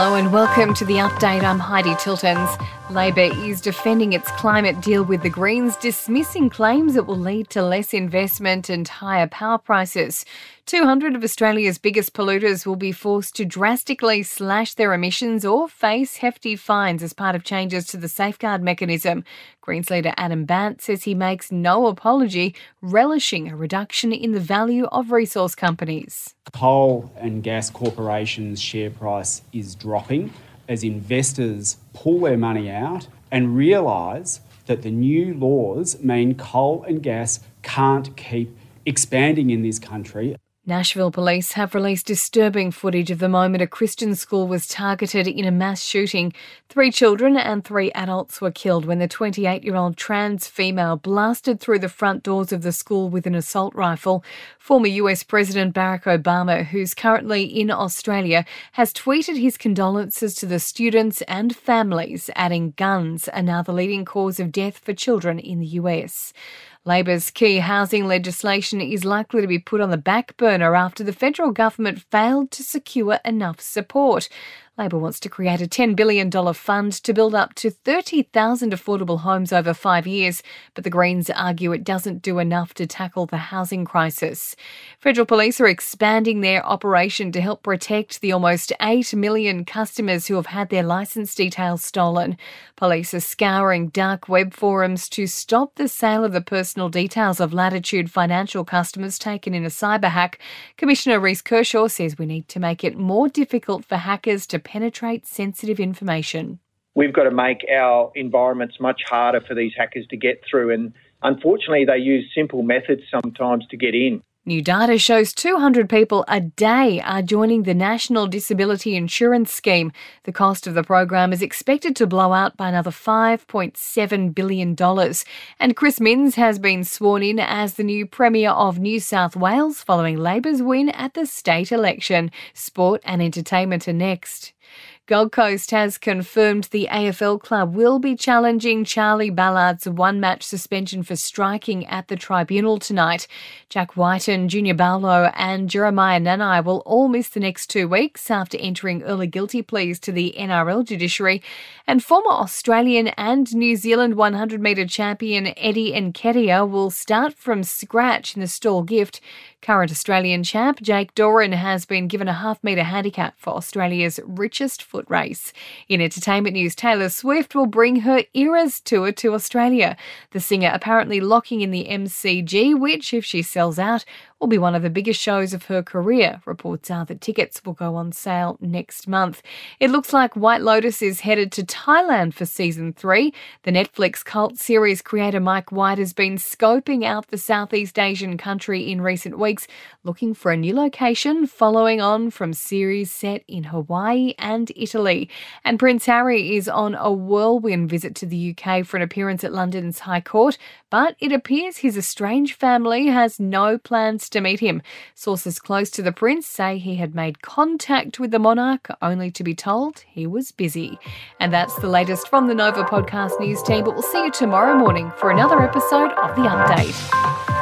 Hello and welcome to the update. I'm Heidi Tiltons. Labor is defending its climate deal with the Greens, dismissing claims it will lead to less investment and higher power prices. 200 of Australia's biggest polluters will be forced to drastically slash their emissions or face hefty fines as part of changes to the safeguard mechanism. Greens leader Adam Bandt says he makes no apology, relishing a reduction in the value of resource companies. Coal and gas corporations' share price is dropping as investors pull their money out and realise that the new laws mean coal and gas can't keep expanding in this country. Nashville police have released disturbing footage of the moment a Christian school was targeted in a mass shooting. Three children and three adults were killed when the 28 year old trans female blasted through the front doors of the school with an assault rifle. Former US President Barack Obama, who's currently in Australia, has tweeted his condolences to the students and families, adding guns are now the leading cause of death for children in the US. Labor's key housing legislation is likely to be put on the back burner after the federal government failed to secure enough support. Labor wants to create a $10 billion fund to build up to 30,000 affordable homes over five years, but the Greens argue it doesn't do enough to tackle the housing crisis. Federal police are expanding their operation to help protect the almost 8 million customers who have had their licence details stolen. Police are scouring dark web forums to stop the sale of the personal details of Latitude financial customers taken in a cyber hack. Commissioner Reece Kershaw says we need to make it more difficult for hackers to penetrate sensitive information. We've got to make our environments much harder for these hackers to get through, and unfortunately, they use simple methods sometimes to get in. New data shows 200 people a day are joining the National Disability Insurance Scheme. The cost of the program is expected to blow out by another $5.7 billion. And Chris Minns has been sworn in as the new Premier of New South Wales following Labor's win at the state election. Sport and entertainment are next. Gold Coast has confirmed the AFL club will be challenging Charlie Ballard's one match suspension for striking at the tribunal tonight. Jack Wighton, Junior Paulo, and Jeremiah Nanai will all miss the next two weeks after entering early guilty pleas to the NRL judiciary. And former Australian and New Zealand 100 metre champion Eddie Nketia will start from scratch in the Stawell Gift. Current Australian champ Jake Doran has been given a half metre handicap for Australia's richest foot race. In entertainment news, Taylor Swift will bring her Eras tour to Australia. The singer apparently locking in the MCG, which, if she sells out, will be one of the biggest shows of her career. Reports are that tickets will go on sale next month. It looks like White Lotus is headed to Thailand for season three. The Netflix cult series creator Mike White has been scoping out the Southeast Asian country in recent weeks, looking for a new location following on from series set in Hawaii and Italy. And Prince Harry is on a whirlwind visit to the UK for an appearance at London's High Court, but it appears his estranged family has no plans to meet him. Sources close to the prince say he had made contact with the monarch only to be told he was busy. And that's the latest from the Nova Podcast News team, but we'll see you tomorrow morning for another episode of The Update.